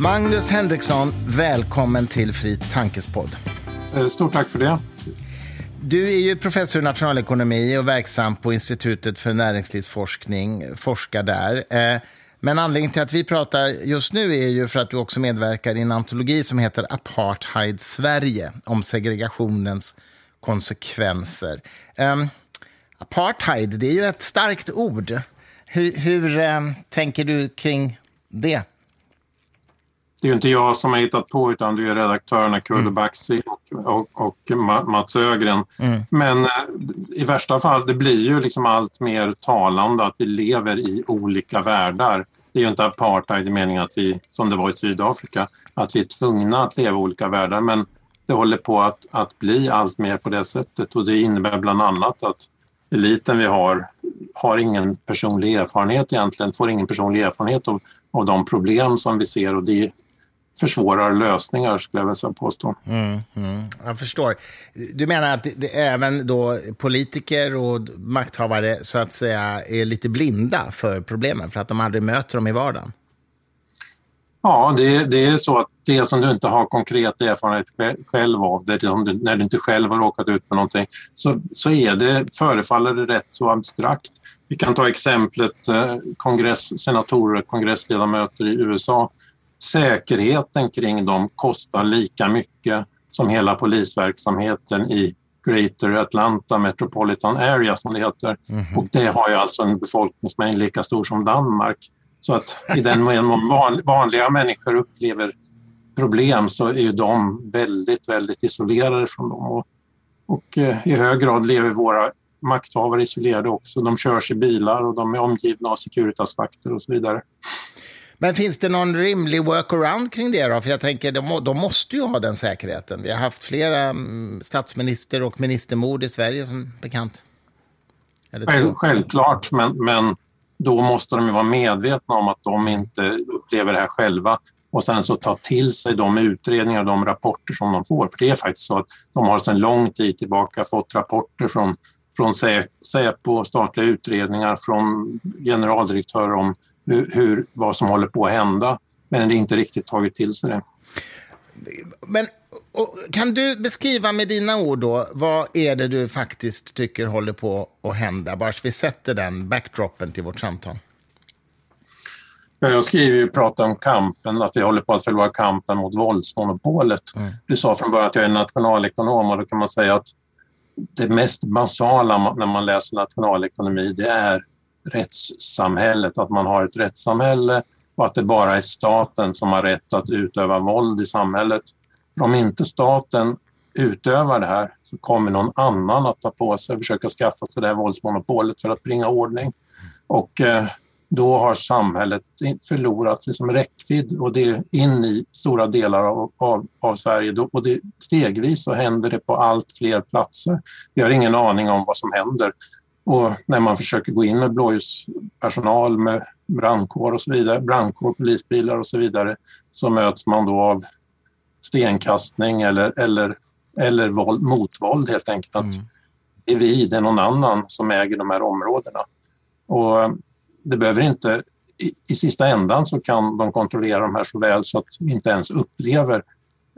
Magnus Henriksson, välkommen till Fri Tankespodd. Eh, stort tack för det. Du är ju professor i nationalekonomi och verksam på Institutet för näringslivsforskning, forskar där. Eh, men anledningen till att vi pratar just nu är ju för att du också medverkar i en antologi som heter Apartheid Sverige, om segregationens konsekvenser. Um, apartheid, det är ju ett starkt ord. Hur, hur um, tänker du kring det? Det är ju inte jag som har hittat på utan det är redaktörerna Kurre mm. Baxi och, och, och, Mats Ögren. Mm. Men eh, i värsta fall, det blir ju liksom allt mer talande att vi lever i olika världar. Det är ju inte apartheid i meningen att vi, som det var i Sydafrika, att vi är tvungna att leva i olika världar. Men det håller på att, att bli allt mer på det sättet och det innebär bland annat att eliten vi har har ingen personlig erfarenhet egentligen, får ingen personlig erfarenhet av, av de problem som vi ser och det försvårar lösningar skulle jag vilja påstå. Mm, mm, jag förstår. Du menar att det, även då politiker och makthavare så att säga är lite blinda för problemen för att de aldrig möter dem i vardagen? Ja, det, det är så att det som du inte har konkret erfarenhet själv av, det du, när du inte själv har råkat ut med någonting, så, så är det, förefaller det rätt så abstrakt. Vi kan ta exemplet eh, kongress, senatorer, kongressledamöter i USA säkerheten kring dem kostar lika mycket som hela polisverksamheten i Greater Atlanta Metropolitan Area som det heter. Mm -hmm. Och det har ju alltså en befolkningsmängd lika stor som Danmark. Så att i den mån vanliga människor upplever problem så är ju de väldigt, väldigt isolerade från dem. Och, och eh, i hög grad lever våra makthavare isolerade också. De körs i bilar och de är omgivna av Securitasvakter och så vidare. Men finns det någon rimlig workaround kring det? Då? För jag tänker, de, de måste ju ha den säkerheten. Vi har haft flera mm, statsminister och ministermord i Sverige som bekant. Själv, självklart, men, men då måste de ju vara medvetna om att de inte upplever det här själva och sen så ta till sig de utredningar och de rapporter som de får. För det är faktiskt så att de har sedan lång tid tillbaka fått rapporter från, från Säpo, statliga utredningar, från generaldirektörer om hur, hur, vad som håller på att hända, men det inte riktigt tagit till sig det. Men kan du beskriva med dina ord då, vad är det du faktiskt tycker håller på att hända? Bara så vi sätter den backdropen till vårt samtal. Jag skriver ju pratar om kampen, att vi håller på att förlora kampen mot våldsmonopolet. Mm. Du sa från början att jag är nationalekonom och då kan man säga att det mest basala när man läser nationalekonomi det är rättssamhället, att man har ett rättssamhälle och att det bara är staten som har rätt att utöva våld i samhället. För om inte staten utövar det här så kommer någon annan att ta på sig och försöka skaffa sig det här våldsmonopolet för att bringa ordning. Och eh, då har samhället förlorat liksom räckvidd och det in i stora delar av, av, av Sverige. Då, och det, stegvis så händer det på allt fler platser. Vi har ingen aning om vad som händer. Och när man försöker gå in med blåljuspersonal med brandkår och så vidare, brandkår, polisbilar och så vidare, så möts man då av stenkastning eller, eller, eller våld, motvåld helt enkelt. Att mm. det är vi, det är någon annan som äger de här områdena. Och det behöver inte, i, i sista ändan så kan de kontrollera de här så väl så att vi inte ens upplever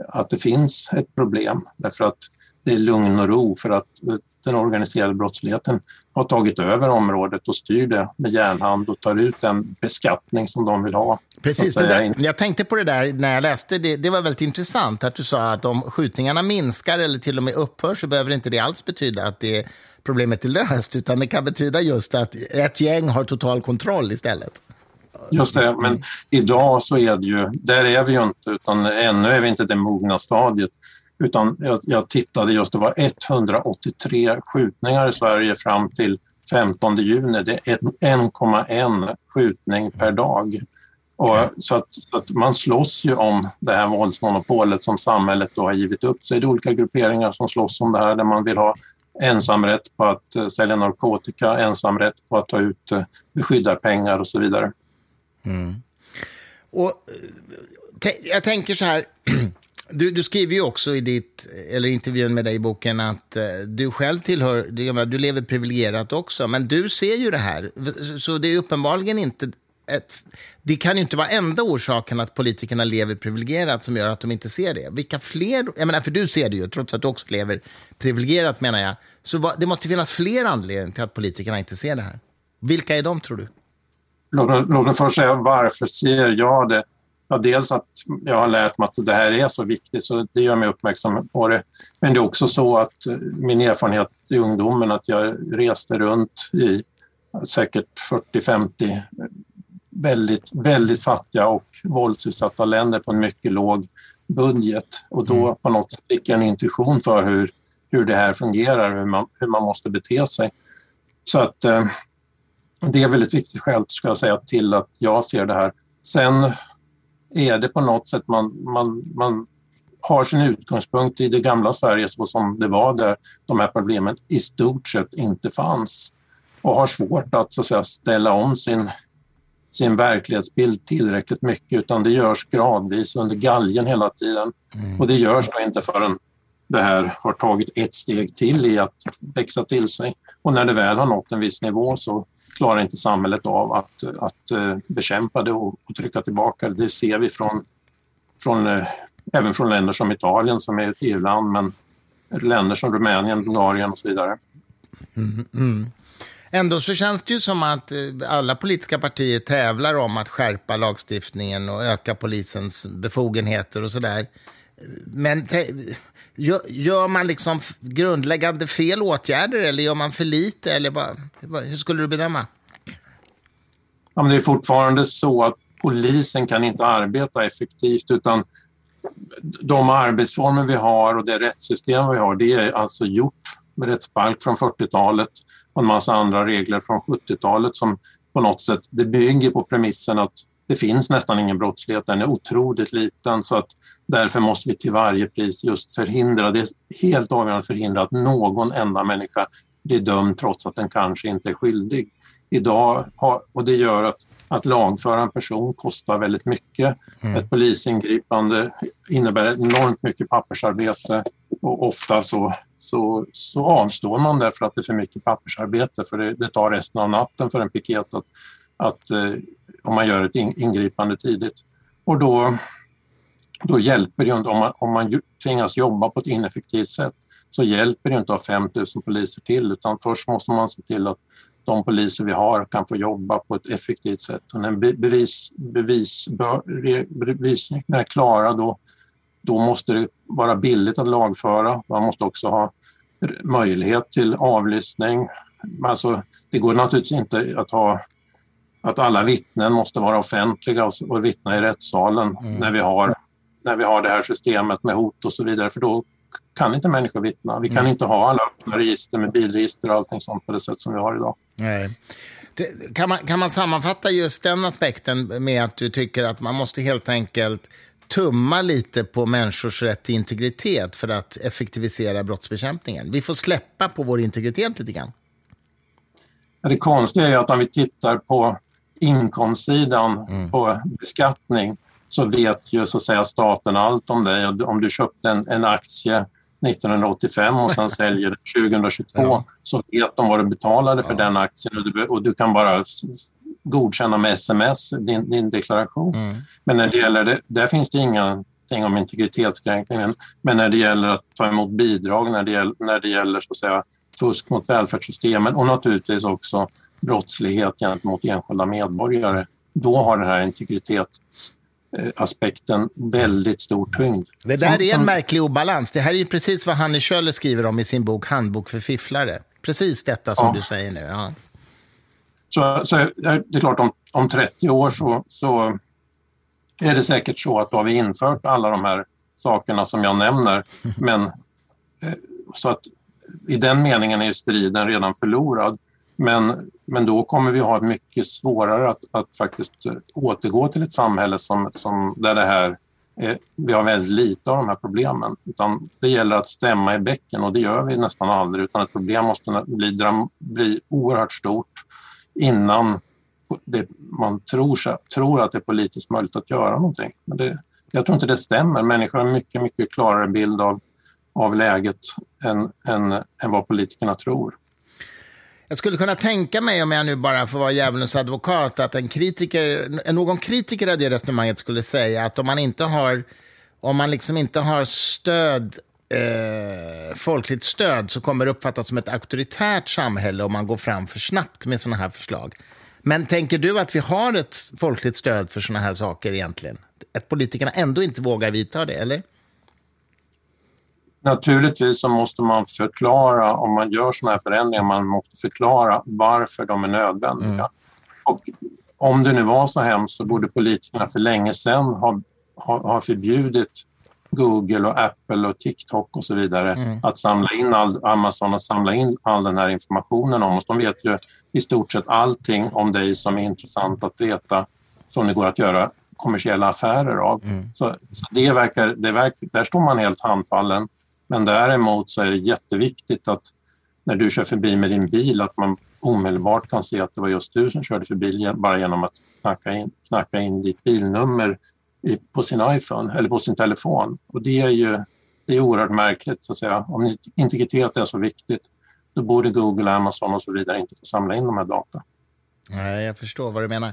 att det finns ett problem därför att det är lugn och ro för att den organiserade brottsligheten har tagit över området och styr det med järnhand och tar ut den beskattning som de vill ha. Precis, där, jag tänkte på det där när jag läste det. Det var väldigt intressant att du sa att om skjutningarna minskar eller till och med upphör så behöver inte det alls betyda att det problemet är löst, utan det kan betyda just att ett gäng har total kontroll istället. Just det, men idag så är det ju, där är vi ju inte, utan ännu är vi inte det mogna stadiet. Utan jag, jag tittade just, det var 183 skjutningar i Sverige fram till 15 juni. Det är 1,1 skjutning per dag. Och så, att, så, att, man slåss ju om det här våldsmonopolet som samhället då har givit upp. Så är det olika grupperingar som slåss om det här där man vill ha ensamrätt på att uh, sälja narkotika, ensamrätt på att ta ut uh, beskyddarpengar och så vidare. Mm. Och, eh, jag tänker så här, Du, du, skriver ju också i ditt, eller intervjun med dig i boken att eh, du själv tillhör, du lever privilegierat också, men du ser ju det här. Så det är uppenbarligen inte ett... Det kan ju inte vara enda orsaken att politikerna lever privilegierat som gör att de inte ser det. Vilka fler... Jag menar, för du ser det ju, trots att du också lever privilegierat, menar jag. Så det måste finnas fler anledningar till att politikerna inte ser det här. Vilka är de, tror du? Låt, låt mig först säga varför ser jag det? Ja, dels att jag har lärt mig att det här är så viktigt, så det gör mig uppmärksam på det. Men det är också så att eh, min erfarenhet i ungdomen, att jag reste runt i säkert 40-50 väldigt, väldigt fattiga och våldsutsatta länder på en mycket låg budget. Och då mm. på något sätt fick jag en intuition för hur, hur det här fungerar, hur man, hur man måste bete sig. Så att eh, det är väldigt viktigt skäl, ska jag säga, till att jag ser det här. Sen är det på något sätt man, man, man har sin utgångspunkt i det gamla Sverige så som det var där de här problemen i stort sett inte fanns och har svårt att, så att säga, ställa om sin, sin verklighetsbild tillräckligt mycket utan det görs gradvis under galgen hela tiden. Mm. Och det görs då inte förrän det här har tagit ett steg till i att växa till sig. Och när det väl har nått en viss nivå så klarar inte samhället av att, att eh, bekämpa det och, och, trycka tillbaka det. Det ser vi från, från eh, även från länder som Italien som är ett EU-land men länder som Rumänien, Bulgarien och så vidare. Mm, mm. Ändå så känns det ju som att eh, alla politiska partier tävlar om att skärpa lagstiftningen och öka polisens befogenheter och sådär. Men gör man liksom grundläggande fel åtgärder eller gör man för lite? Eller bara, hur skulle du bedöma? Ja, men det är fortfarande så att polisen kan inte arbeta effektivt utan de arbetsformer vi har och det rättssystem vi har det är alltså gjort med rättsbalk från 40-talet och en massa andra regler från 70-talet som på något sätt det bygger på premissen att det finns nästan ingen brottslighet, den är otroligt liten så att därför måste vi till varje pris just förhindra, det är helt avgörande att förhindra att någon enda människa blir dömd trots att den kanske inte är skyldig. Idag har, och det gör att, att lagföra en person kostar väldigt mycket. Mm. Ett polisingripande innebär enormt mycket pappersarbete och ofta så så, så avstår man därför att det är för mycket pappersarbete för det, det tar resten av natten för en piket att, att eh, om man gör ett ingripande tidigt. Och då, då hjälper det inte, om man, om man tvingas jobba på ett ineffektivt sätt, så hjälper det inte att ha 5 000 poliser till utan först måste man se till att de poliser vi har kan få jobba på ett effektivt sätt. Och när bevis, bevis, bevisningen är klara då, då måste det vara billigt att lagföra. Man måste också ha möjlighet till avlyssning. Alltså, det går naturligtvis inte att ha att alla vittnen måste vara offentliga och, och vittna i rättssalen mm. när, vi har, när vi har det här systemet med hot och så vidare för då kan inte människor vittna. Vi kan mm. inte ha alla öppna register med bilregister och allting sånt på det sätt som vi har idag. Nej. Det, kan, man, kan man sammanfatta just den aspekten med att du tycker att man måste helt enkelt tumma lite på människors rätt till integritet för att effektivisera brottsbekämpningen. Vi får släppa på vår integritet lite grann. Det konstiga är att om vi tittar på inkomstsidan mm. på beskattning så vet ju så att säga staten allt om dig. Om du köpte en, en aktie 1985 och sen säljer 2022 ja. så vet de vad du betalade för ja. den aktien och du, och du kan bara godkänna med sms din, din deklaration. Mm. Men när det gäller det, där finns det ingenting om integritetskränkningen. Men när det gäller att ta emot bidrag, när det gäller, när det gäller så att säga, fusk mot välfärdssystemen och naturligtvis också brottslighet gentemot enskilda medborgare, då har den här integritetsaspekten väldigt stor tyngd. Det där är en märklig obalans. Det här är ju precis vad Hanne Schöller skriver om i sin bok Handbok för fifflare. Precis detta som ja. du säger nu. Ja. Så, så det är klart, om, om 30 år så, så är det säkert så att då har vi infört alla de här sakerna som jag nämner. Men eh, så att i den meningen är striden redan förlorad. Men, men då kommer vi ha mycket svårare att, att faktiskt eh, återgå till ett samhälle som, som, där det här eh, vi har väldigt lite av de här problemen. Utan det gäller att stämma i bäcken och det gör vi nästan aldrig utan ett problem måste bli, bli oerhört stort innan det, man tror, tror att det är politiskt möjligt att göra någonting. Men det, jag tror inte det stämmer. Människor har en mycket, mycket klarare bild av, av läget än, än, än vad politikerna tror. Jag skulle kunna tänka mig, om jag nu bara får vara djävulens advokat, att en kritiker, någon kritiker av det resonemanget skulle säga att om man inte har, om man liksom inte har stöd eh, folkligt stöd så kommer det uppfattas som ett auktoritärt samhälle om man går fram för snabbt med sådana här förslag. Men tänker du att vi har ett folkligt stöd för sådana här saker egentligen? Att politikerna ändå inte vågar vidta det, eller? Naturligtvis så måste man förklara, om man gör sådana här förändringar, man måste förklara varför de är nödvändiga. Mm. Och om det nu var så hemskt så borde politikerna för länge sedan ha, ha, ha förbjudit Google och Apple och TikTok och så vidare mm. att samla in all, Amazon att samla in all den här informationen om oss. De vet ju i stort sett allting om dig som är intressant att veta som det går att göra kommersiella affärer av. Mm. Så, så, det verkar, det verkar, där står man helt handfallen. Men däremot så är det jätteviktigt att när du kör förbi med din bil att man omedelbart kan se att det var just du som körde förbi bara genom att knacka in, knacka in ditt bilnummer i, på sin iPhone eller på sin telefon. Och det är ju det är oerhört märkligt så att säga. Om integritet är så viktigt då borde Google, Amazon och så vidare inte få samla in de här data. Nej, jag förstår vad du menar.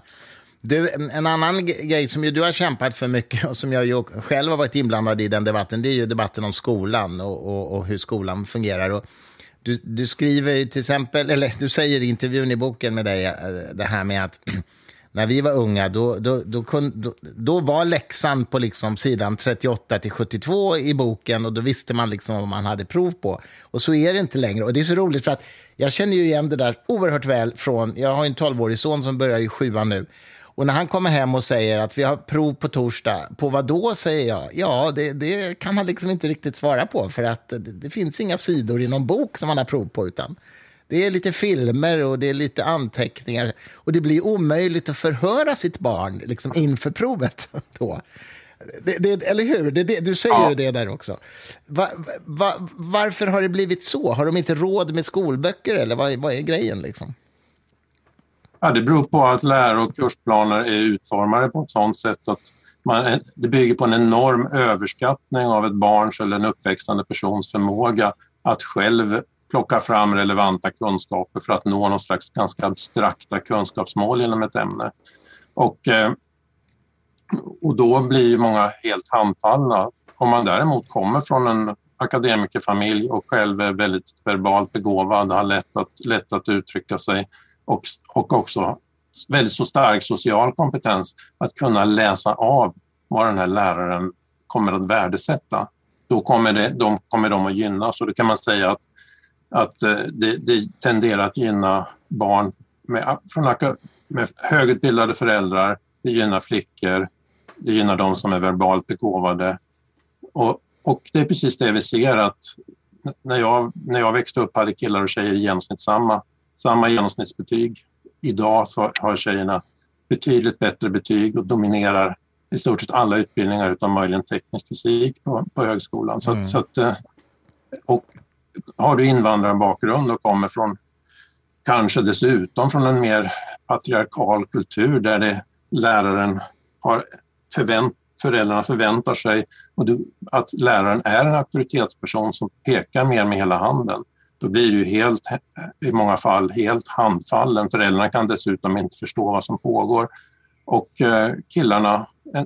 Du, en annan grej som ju du har kämpat för mycket och som jag ju själv har varit inblandad i den debatten, det är ju debatten om skolan och, och, och hur skolan fungerar. Och du, du skriver till exempel, eller du säger i intervjun i boken med dig eh, det här med att när vi var unga, då, då, då, då, då var läxan på liksom sidan 38 till 72 i boken och då visste man liksom vad man hade prov på. Och så är det inte längre. Och det är så roligt för att jag känner ju igen det där oerhört väl från, jag har en 12-årig son som börjar i sjuan nu. Och när han kommer hem och säger att vi har prov på torsdag, på vad då, säger jag. Ja, det, det kan han liksom inte riktigt svara på, för att det, det, finns inga sidor i någon bok som han har prov på, utan det är lite filmer och det är lite anteckningar. Och det blir omöjligt att förhöra sitt barn liksom, inför provet. Då. Det, det, eller hur? Det, du säger ja. ju det där också. Va, va, varför har det blivit så? Har de inte råd med skolböcker eller vad, vad är grejen? Liksom? Ja, det beror på att läro och kursplaner är utformade på ett sådant sätt att man, det bygger på en enorm överskattning av ett barns eller en uppväxande persons förmåga att själv plocka fram relevanta kunskaper för att nå någon slags ganska abstrakta kunskapsmål inom ett ämne. Och, eh, och då blir många helt handfallna. Om man däremot kommer från en akademikerfamilj och själv är väldigt verbalt begåvad, har lätt att, lätt att uttrycka sig och, och också väldigt så stark social kompetens att kunna läsa av vad den här läraren kommer att värdesätta. Då kommer, det, de, kommer de att gynnas och då kan man säga att att eh, det, det tenderar att gynna barn med, från, med högutbildade föräldrar, det gynnar flickor, det gynnar de som är verbalt begåvade. Och, och det är precis det vi ser att när jag, när jag växte upp hade killar och tjejer i genomsnitt samma, samma genomsnittsbetyg. Idag så har tjejerna betydligt bättre betyg och dominerar i stort sett alla utbildningar utom möjligen teknisk fysik på, på högskolan. Så, mm. så att, eh, och har du invandrarbakgrund och kommer från kanske dessutom från en mer patriarkal kultur där det, läraren har förvänt, föräldrarna förväntar sig och du, att läraren är en auktoritetsperson som pekar mer med hela handen. Då blir du helt, i många fall helt handfallen. Föräldrarna kan dessutom inte förstå vad som pågår. Och eh, killarna, en,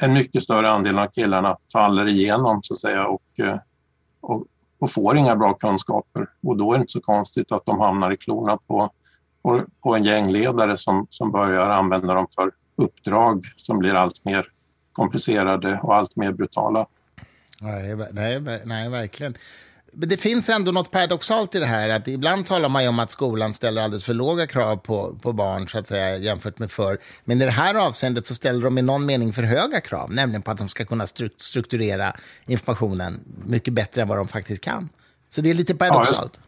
en mycket större andel av killarna faller igenom så att säga och, eh, och, och får inga bra kunskaper. Och då är det inte så konstigt att de hamnar i klorna på, på, på en gängledare som, som börjar använda dem för uppdrag som blir allt mer komplicerade och allt mer brutala. Nej, nej, nej verkligen. Men det finns ändå något paradoxalt i det här. att Ibland talar man om att skolan ställer alldeles för låga krav på, på barn så att säga, jämfört med förr. Men i det här avseendet så ställer de i någon mening för höga krav, nämligen på att de ska kunna strukturera informationen mycket bättre än vad de faktiskt kan. Så det är lite paradoxalt.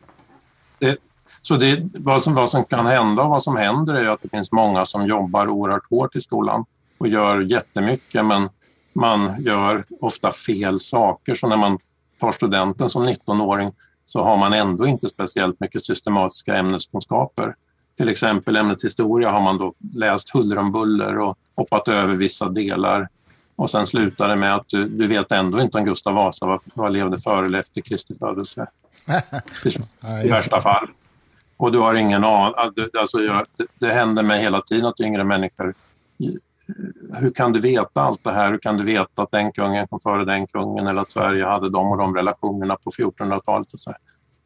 Ja, det, så det, vad, som, vad som kan hända och vad som händer är att det finns många som jobbar oerhört hårt i skolan och gör jättemycket men man gör ofta fel saker. Så när man tar studenten som 19-åring så har man ändå inte speciellt mycket systematiska ämneskunskaper. Till exempel ämnet historia har man då läst huller om buller och hoppat över vissa delar. Och sen slutar det med att du, du vet ändå inte om Gustav Vasa var, var levde före eller efter Kristi födelse. I, värsta fall. och du har ingen aning. Alltså, det, det händer mig hela tiden att yngre människor hur kan du veta allt det här? Hur kan du veta att den kungen kom före den kungen eller att Sverige hade de och de relationerna på 1400-talet?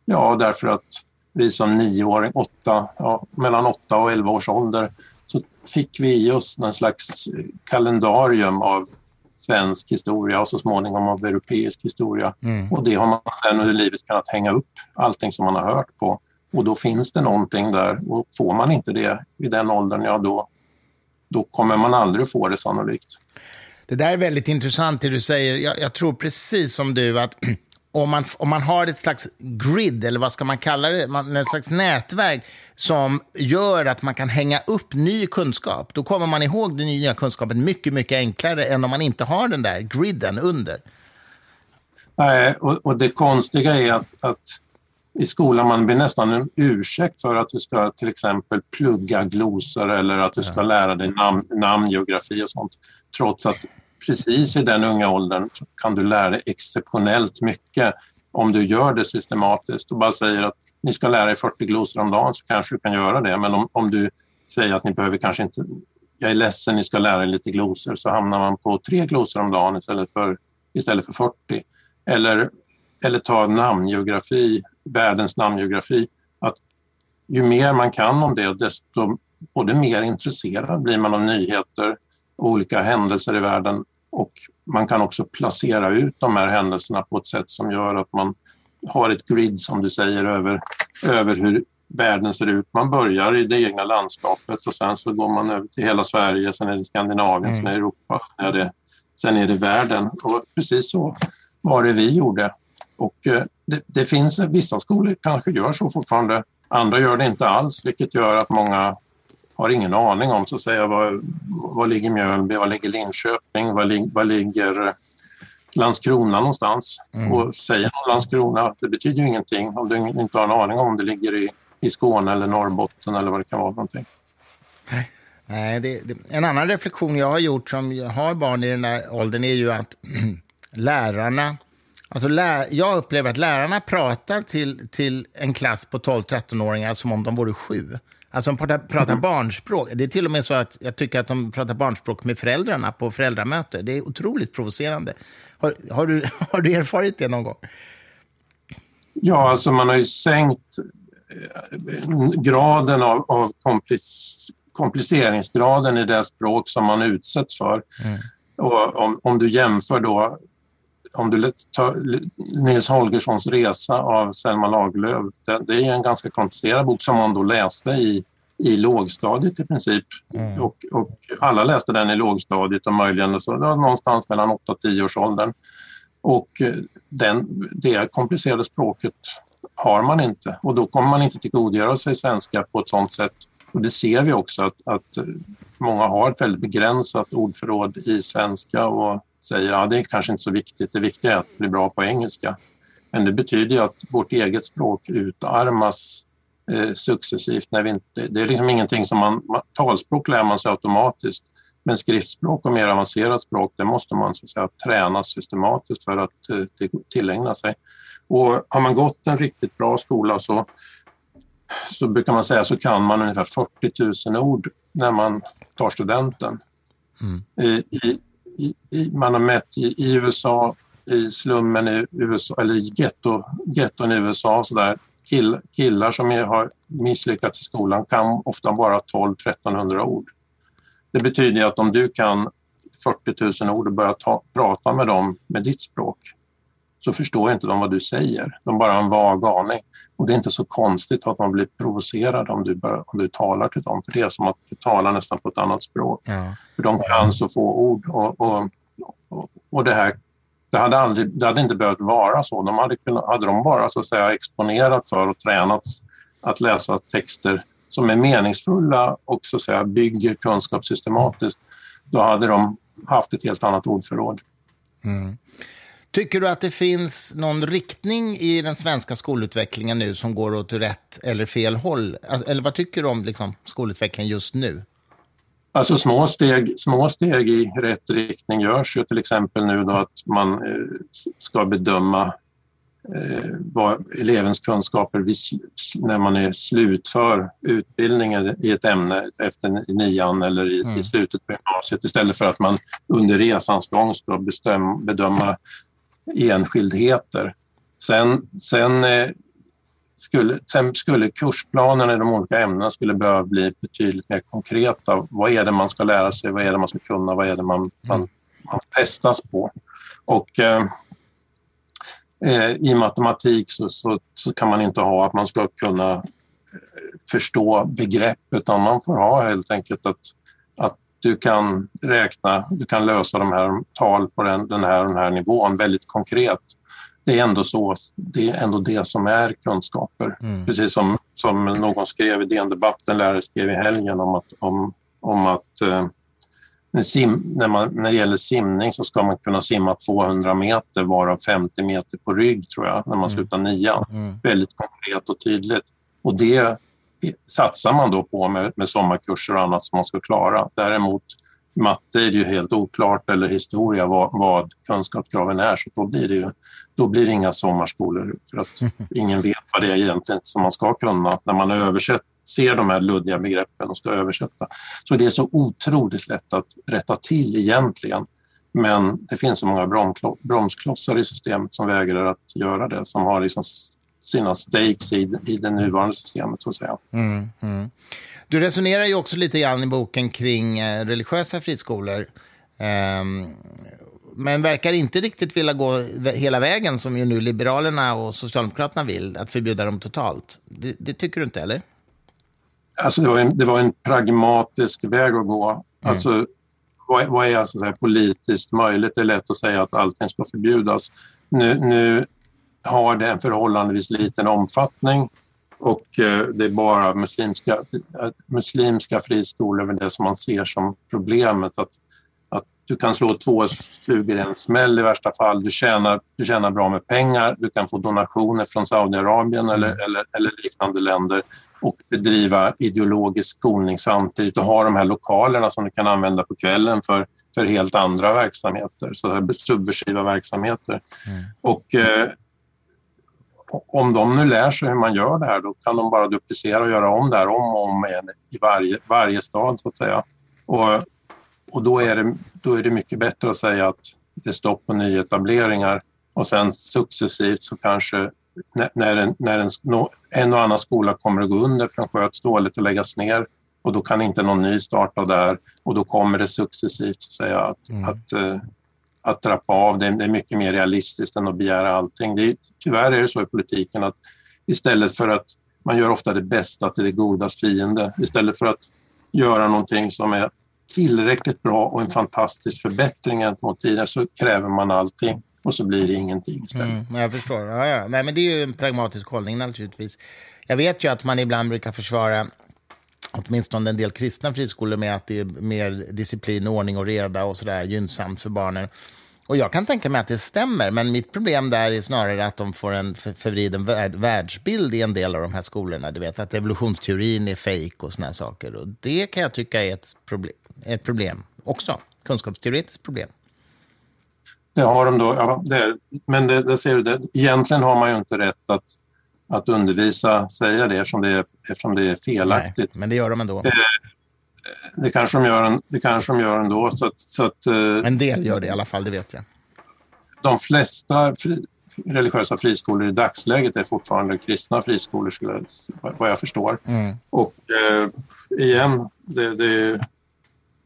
Ja, därför att vi som nioåring, åtta, ja, mellan åtta och elva års ålder, så fick vi oss någon slags kalendarium av svensk historia och så småningom av europeisk historia. Mm. Och det har man sen under livet kunnat hänga upp allting som man har hört på. Och då finns det någonting där och får man inte det vid den åldern, ja då, då kommer man aldrig få det sannolikt. Det där är väldigt intressant det du säger. Jag, jag tror precis som du att om man, om man har ett slags grid, eller vad ska man kalla det, ett slags nätverk som gör att man kan hänga upp ny kunskap, då kommer man ihåg den nya kunskapen mycket, mycket enklare än om man inte har den där griden under. Nej, och, och det konstiga är att, att i skolan man blir nästan en ursäkt för att du ska till exempel plugga glosor eller att du ska lära dig namn, namngeografi och sånt. Trots att precis i den unga åldern kan du lära dig exceptionellt mycket om du gör det systematiskt och bara säger att ni ska lära er 40 glosor om dagen så kanske du kan göra det. Men om, om du säger att ni behöver kanske inte, jag är ledsen, ni ska lära er lite glosor så hamnar man på tre glosor om dagen istället för, istället för 40. Eller, eller ta namngeografi, världens namngeografi. Att ju mer man kan om det desto både mer intresserad blir man av nyheter och olika händelser i världen och man kan också placera ut de här händelserna på ett sätt som gör att man har ett grid, som du säger, över, över hur världen ser ut. Man börjar i det egna landskapet och sen så går man över till hela Sverige, sen är det Skandinavien, mm. sen är det Europa, sen är det, sen är det världen. Och precis så var det vi gjorde. Och eh, det, det finns vissa skolor kanske gör så fortfarande, andra gör det inte alls, vilket gör att många har ingen aning om så att säga var, var ligger Mjölby, var ligger Linköping, var, li, var ligger Landskrona någonstans. Mm. Och säger någon Landskrona, det betyder ju ingenting om du inte har en aning om det ligger i, i Skåne eller Norrbotten eller vad det kan vara någonting. Nej, det, det, en annan reflektion jag har gjort som har barn i den där åldern är ju att lärarna Alltså, jag upplever att lärarna pratar till, till en klass på 12-13-åringar som om de vore sju. Alltså de pratar, pratar mm. barnspråk. Det är till och med så att jag tycker att de pratar barnspråk med föräldrarna på föräldramöte. Det är otroligt provocerande. Har, har, du, har du erfarit det någon gång? Ja, alltså man har ju sänkt eh, graden av, av komplic, kompliceringsgraden i det språk som man utsätts för. Mm. Och om, om du jämför då om du tar Nils Holgerssons resa av Selma Lagerlöf, det, det, är en ganska komplicerad bok som man då läste i, i lågstadiet i princip. Mm. Och, och, alla läste den i lågstadiet och möjligen så, någonstans mellan 8 och 10 års åldern. Och eh, den, det komplicerade språket har man inte och då kommer man inte tillgodogöra sig svenska på ett sådant sätt. Och det ser vi också att, att många har ett väldigt begränsat ordförråd i svenska och säger att ja, det är kanske inte så viktigt, det viktiga är att bli bra på engelska. Men det betyder ju att vårt eget språk utarmas eh, successivt. När vi inte, det är liksom ingenting som man, talspråk lär man sig automatiskt men skriftspråk och mer avancerat språk det måste man så att säga, träna systematiskt för att eh, tillägna sig. Och har man gått en riktigt bra skola så, så brukar man säga så kan man ungefär 40 000 ord när man tar studenten. Mm. I, i, i, man har mätt i, i, USA, i slummen i USA, eller i getto, getton i USA, så där, kill, killar som är, har misslyckats i skolan kan ofta bara 12-1300 ord. Det betyder att om du kan 40 000 ord och börjar ta, prata med dem med ditt språk så förstår inte de vad du säger. De bara har en vag aning. Och det är inte så konstigt att man blir provocerad om du, bör, om du talar till dem, för det är som att du talar nästan på ett annat språk. Ja. För de kan så få ord och, och, och, och det här det hade, aldrig, det hade inte behövt vara så. De hade, kunnat, hade de bara så att säga, exponerat för och tränats att läsa texter som är meningsfulla och så att säga, bygger kunskap systematiskt, då hade de haft ett helt annat ordförråd. Mm. Tycker du att det finns någon riktning i den svenska skolutvecklingen nu som går åt rätt eller fel håll? Alltså, eller vad tycker du om liksom, skolutvecklingen just nu? Alltså små steg, små steg i rätt riktning görs ju till exempel nu då att man eh, ska bedöma eh, vad elevens kunskaper när man är slutför utbildningen i ett ämne efter nian eller i, mm. i slutet på gymnasiet istället för att man under resans gång ska bestäm, bedöma enskildheter. Sen, sen, eh, skulle, sen skulle kursplanerna i de olika ämnena skulle behöva bli betydligt mer konkreta. Vad är det man ska lära sig? Vad är det man ska kunna? Vad är det man, man, mm. man testas på? Och eh, eh, i matematik så, så, så, kan man inte ha att man ska kunna eh, förstå begrepp utan man får ha helt enkelt att, att du kan räkna, du kan lösa de här tal på den, den här den här nivån väldigt konkret. Det är ändå så, det är ändå det som är kunskaper. Mm. Precis som, som någon skrev i DN Debatt, en lärare skrev i helgen om att, om, om att eh, när, sim, när, man, när det gäller simning så ska man kunna simma 200 meter varav 50 meter på rygg tror jag när man mm. slutar nian. Mm. Väldigt konkret och tydligt. Och det satsar man då på med, med sommarkurser och annat som man ska klara. Däremot matte är det ju helt oklart eller historia vad, vad kunskapskraven är så då blir det ju då blir det inga sommarskolor för att ingen vet vad det är egentligen som man ska kunna när man översätter ser de här luddiga begreppen och ska översätta. Så det är så otroligt lätt att rätta till egentligen. Men det finns så många bromsklossar i systemet som vägrar att göra det, som har liksom sina stakes i, i det nuvarande systemet så att säga. Mm, mm. Du resonerar ju också lite grann i boken kring eh, religiösa friskolor. Um, men verkar inte riktigt vilja gå hela vägen som ju nu Liberalerna och Socialdemokraterna vill, att förbjuda dem totalt. Det, det tycker du inte, eller? Alltså det, var en, det var en pragmatisk väg att gå. Mm. Alltså, vad, vad är alltså politiskt möjligt? Det är lätt att säga att allting ska förbjudas. Nu, nu har det en förhållandevis liten omfattning och eh, det är bara muslimska, muslimska friskolor med det som man ser som problemet. Att, att du kan slå två flugor i en smäll i värsta fall. Du tjänar, du tjänar bra med pengar, du kan få donationer från Saudiarabien mm. eller, eller, eller liknande länder och bedriva ideologisk skolning samtidigt och ha de här lokalerna som du kan använda på kvällen för, för helt andra verksamheter, så här subversiva verksamheter. Mm. Och eh, om de nu lär sig hur man gör det här då kan de bara duplicera och göra om det här om och om igen i varje, varje stad så att säga. Och, och då, är det, då är det mycket bättre att säga att det är stopp på nyetableringar och sen successivt så kanske när, en, när en, en och annan skola kommer att gå under för den sköts dåligt och läggas ner och då kan inte någon ny starta där och då kommer det successivt så att, säga, att, mm. att, uh, att trappa av. Det, det, är mycket mer realistiskt än att begära allting. Det är, tyvärr är det så i politiken att istället för att man gör ofta det bästa till det godas fiende. Istället för att göra någonting som är tillräckligt bra och en fantastisk förbättring gentemot tidigare så kräver man allting och så blir det ingenting istället. Mm, jag förstår. Ja, ja. Nej, men det är ju en pragmatisk hållning naturligtvis. Jag vet ju att man ibland brukar försvara åtminstone en del kristna friskolor med att det är mer disciplin, ordning och reda och sådär gynnsamt för barnen. Och jag kan tänka mig att det stämmer, men mitt problem där är snarare att de får en förvriden världsbild i en del av de här skolorna. Du vet att evolutionsteorin är fejk och såna saker. Och det kan jag tycka är ett problem, ett problem också. Kunskapsteoretiskt problem. Det har de då, ja, det, men det, det ser du, det, egentligen har man ju inte rätt att, att undervisa, säga det eftersom det är, eftersom det är felaktigt. Nej, men det gör de ändå. Det, det kanske de gör, det kanske de gör ändå. Så att, så att, eh, en del gör det i alla fall, det vet jag. De flesta fri, religiösa friskolor i dagsläget är fortfarande kristna friskolor, skulle, vad jag förstår. Mm. Och eh, igen, det, det,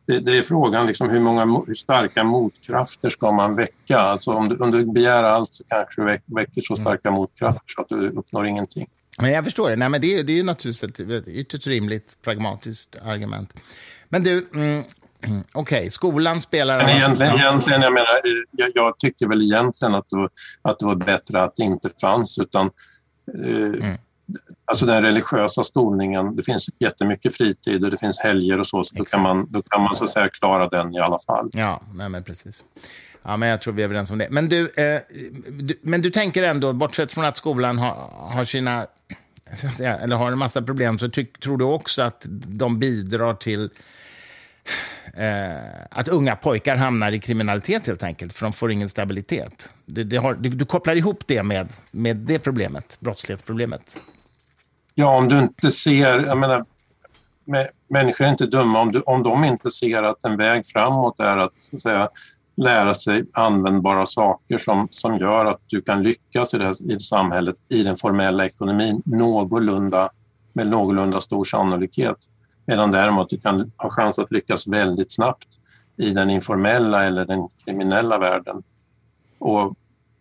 det, det, är frågan liksom hur, många, hur starka motkrafter ska man väcka? Alltså om du, om du begär allt så kanske du väcker så mm. starka motkrafter så att du uppnår ingenting. Men jag förstår det. Nej, men det, det är naturligtvis ett, ytterst rimligt, pragmatiskt argument. Men du, mm, okej, okay, skolan spelar... Men egentligen, egentligen, jag menar, jag, jag tycker väl egentligen att det, att det var bättre att det inte fanns, utan eh, mm. Alltså den religiösa skolningen, det finns jättemycket fritid och det finns helger och så, så då kan, man, då kan man så säga klara den i alla fall. Ja, nej men precis. Ja, men jag tror vi är överens om det. Men du, eh, du, men du tänker ändå, bortsett från att skolan har, har sina eller har en massa problem, så tyck, tror du också att de bidrar till eh, att unga pojkar hamnar i kriminalitet helt enkelt, för de får ingen stabilitet. Du, det har, du, du, kopplar ihop det med, med det problemet, brottslighetsproblemet. Ja, om du inte ser, jag menar, människor är inte dumma om, du, om de inte ser att en väg framåt är att, så att säga, lära sig användbara saker som, som gör att du kan lyckas i, det, i samhället, i den formella ekonomin, någorlunda, med någorlunda stor sannolikhet. Medan däremot du kan ha chans att lyckas väldigt snabbt i den informella eller den kriminella världen. Och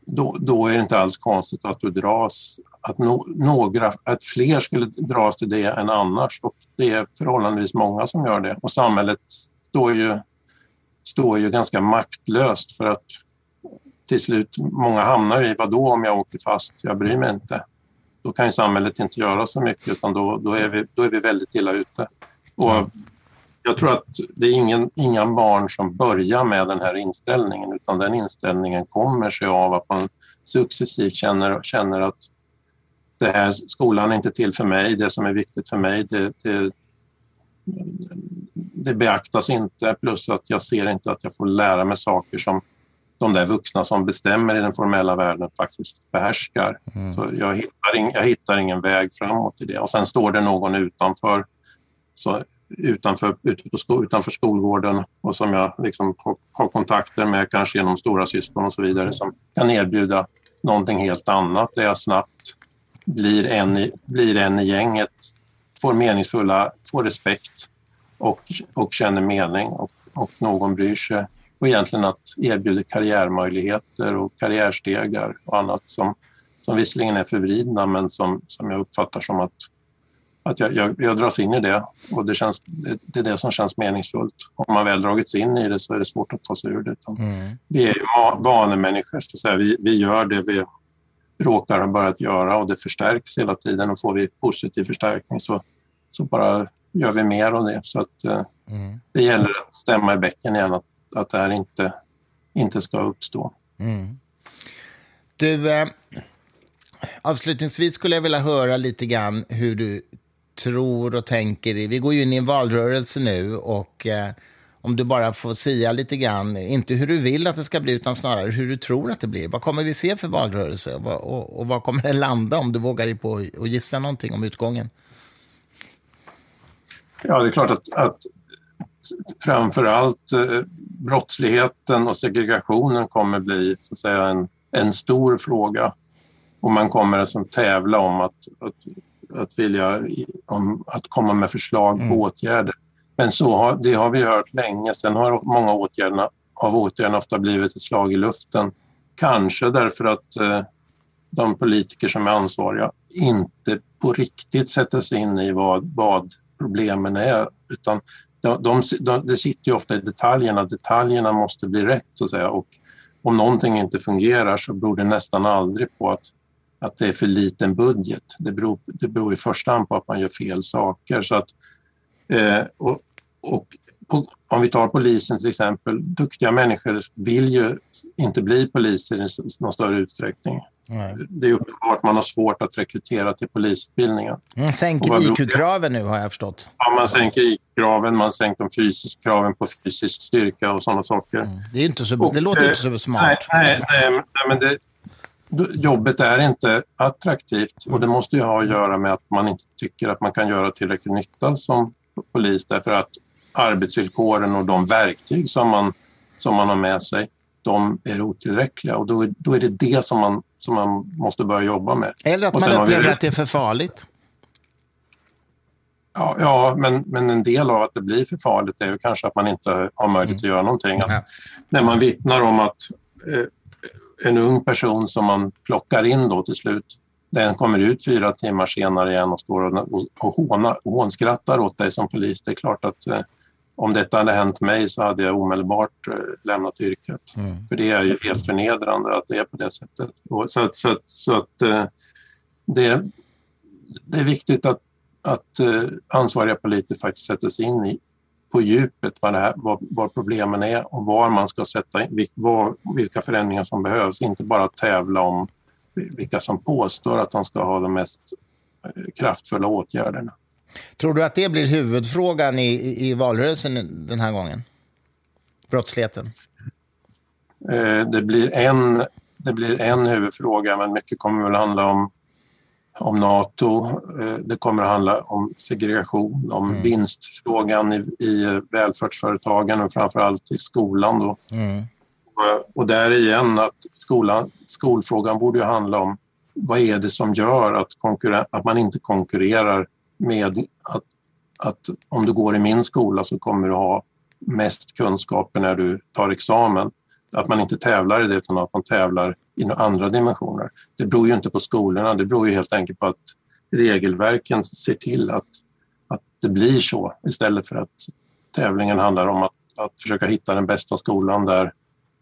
då, då är det inte alls konstigt att du dras, att no, några, att fler skulle dras till det än annars och det är förhållandevis många som gör det. Och samhället står ju, står ju ganska maktlöst för att till slut, många hamnar i vad då om jag åker fast, jag bryr mig inte. Då kan ju samhället inte göra så mycket utan då, då, är, vi, då är vi väldigt illa ute. Och jag tror att det är ingen, inga barn som börjar med den här inställningen utan den inställningen kommer sig av att man successivt känner, känner att det här, skolan är inte till för mig, det som är viktigt för mig det, det, det beaktas inte plus att jag ser inte att jag får lära mig saker som de där vuxna som bestämmer i den formella världen faktiskt behärskar. Mm. Så jag hittar, in, jag hittar ingen väg framåt i det. Och sen står det någon utanför så utanför, sko, utanför skolgården och som jag liksom har, har kontakter med, kanske genom stora syskon och så vidare, som kan erbjuda någonting helt annat där jag snabbt blir en i, blir en i gänget, får meningsfulla, får respekt och, och känner mening och, och någon bryr sig. Och egentligen att erbjuda karriärmöjligheter och karriärstegar och annat som, som visserligen är förvridna men som, som jag uppfattar som att att jag, jag, jag dras in i det och det, känns, det, det, är det som känns meningsfullt. Om man väl dragits in i det så är det svårt att ta sig ur det. Mm. Vi är ju vanemänniskor, så att säga. Vi, vi gör det vi råkar ha börjat göra och det förstärks hela tiden och får vi positiv förstärkning så, så bara gör vi mer av det. Så att, eh, mm. Det gäller att stämma i bäcken igen, att, att det här inte, inte ska uppstå. Mm. Du, eh, avslutningsvis skulle jag vilja höra lite grann hur du tror och tänker. Vi går ju in i en valrörelse nu och eh, om du bara får säga lite grann, inte hur du vill att det ska bli, utan snarare hur du tror att det blir. Vad kommer vi se för valrörelse och, och, och vad kommer den landa om du vågar dig på att gissa någonting om utgången? Ja, det är klart att, att framför allt eh, brottsligheten och segregationen kommer bli så att säga, en, en stor fråga. Och man kommer att tävla om att, att att vilja om, att komma med förslag mm. på åtgärder. Men så har, det har vi hört länge. Sen har många åtgärderna, av åtgärderna ofta blivit ett slag i luften. Kanske därför att eh, de politiker som är ansvariga inte på riktigt sätter sig in i vad, vad problemen är. Utan de, de, de, det sitter ju ofta i detaljerna. Detaljerna måste bli rätt, så att säga. Och om någonting inte fungerar så beror det nästan aldrig på att att det är för liten budget. Det beror, det beror i första hand på att man gör fel saker. Så att, eh, och, och på, om vi tar polisen till exempel, duktiga människor vill ju inte bli poliser i någon större utsträckning. Nej. Det är uppenbart att man har svårt att rekrytera till polisutbildningen. Man sänker IQ-kraven nu har jag förstått. Ja, man sänker IQ-kraven, man sänker de fysiska kraven på fysisk styrka och sådana saker. Mm. Det, är inte så, och, det låter eh, inte så smart. Nej, nej, nej, men det, jobbet är inte attraktivt och det måste ju ha att göra med att man inte tycker att man kan göra tillräckligt nytta som polis därför att arbetsvillkoren och de verktyg som man, som man har med sig de är otillräckliga och då, då är det det som man, som man måste börja jobba med. Eller att man upplever vi... att det är för farligt. Ja, ja men, men en del av att det blir för farligt är ju kanske att man inte har möjlighet mm. att göra någonting. Ja. När man vittnar om att eh, en ung person som man plockar in då till slut, den kommer ut fyra timmar senare igen och står och, och, och, hånar, och hånskrattar åt dig som polis. Det är klart att eh, om detta hade hänt mig så hade jag omedelbart eh, lämnat yrket. Mm. För det är ju helt förnedrande att det är på det sättet. Och så, så, så att eh, det, det är viktigt att, att eh, ansvariga politiker faktiskt sätter sig in i på djupet vad, här, vad, vad problemen är och var man ska sätta in, vilka förändringar som behövs. Inte bara tävla om vilka som påstår att de ska ha de mest eh, kraftfulla åtgärderna. Tror du att det blir huvudfrågan i, i, valrörelsen den här gången? Brottsligheten? Eh, det, blir en, det blir en huvudfråga, men mycket kommer väl handla om, om Nato. Eh, det kommer att handla om segregation, om mm. vinstfrågan i, i välfärdsföretagen och framför allt i skolan. Då. Mm. Och, där igen, att skolan, skolfrågan borde ju handla om vad är det som gör att, att man inte konkurrerar med att, att om du går i min skola så kommer du ha mest kunskaper när du tar examen. Att man inte tävlar i det utan att man tävlar i andra dimensioner. Det beror ju inte på skolorna, det beror ju helt enkelt på att regelverken ser till att, att det blir så istället för att tävlingen handlar om att, att försöka hitta den bästa skolan där,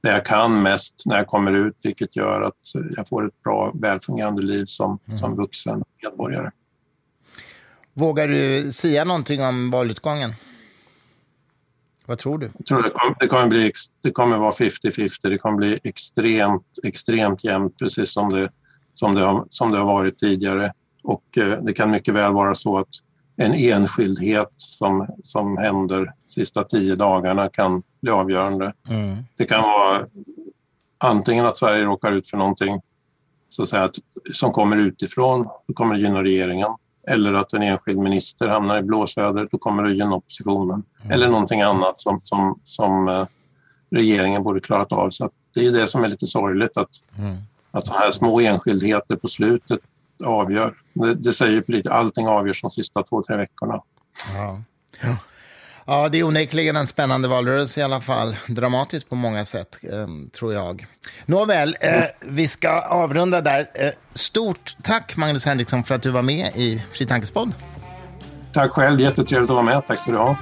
där jag kan mest när jag kommer ut vilket gör att jag får ett bra välfungerande liv som, mm. som vuxen medborgare. Vågar du säga någonting om valutgången? Vad tror du? Jag tror det, kommer, det kommer, bli, det kommer vara 50-50. Det kommer bli extremt, extremt jämnt, precis som det, som det, har, som det har varit tidigare. Och eh, det kan mycket väl vara så att en enskildhet som, som händer de sista tio dagarna kan bli avgörande. Mm. Det kan vara antingen att Sverige råkar ut för någonting så att säga, som kommer utifrån, då kommer det gynna regeringen eller att en enskild minister hamnar i blåsväder, då kommer det gynna oppositionen. Mm. Eller någonting annat som, som, som eh, regeringen borde klarat av. Så det är det som är lite sorgligt, att, mm. att så här små enskildheter på slutet avgör. Det, det säger politiker, allting avgörs de sista två, tre veckorna. Ja. Ja. Ja, det är onekligen en spännande valrörelse i alla fall. Dramatiskt på många sätt, eh, tror jag. Nåväl, eh, vi ska avrunda där. Eh, stort tack, Magnus Henriksson, för att du var med i Fri Tankespodd. Tack själv. Jättetrevligt att vara med. Tack ska du ha.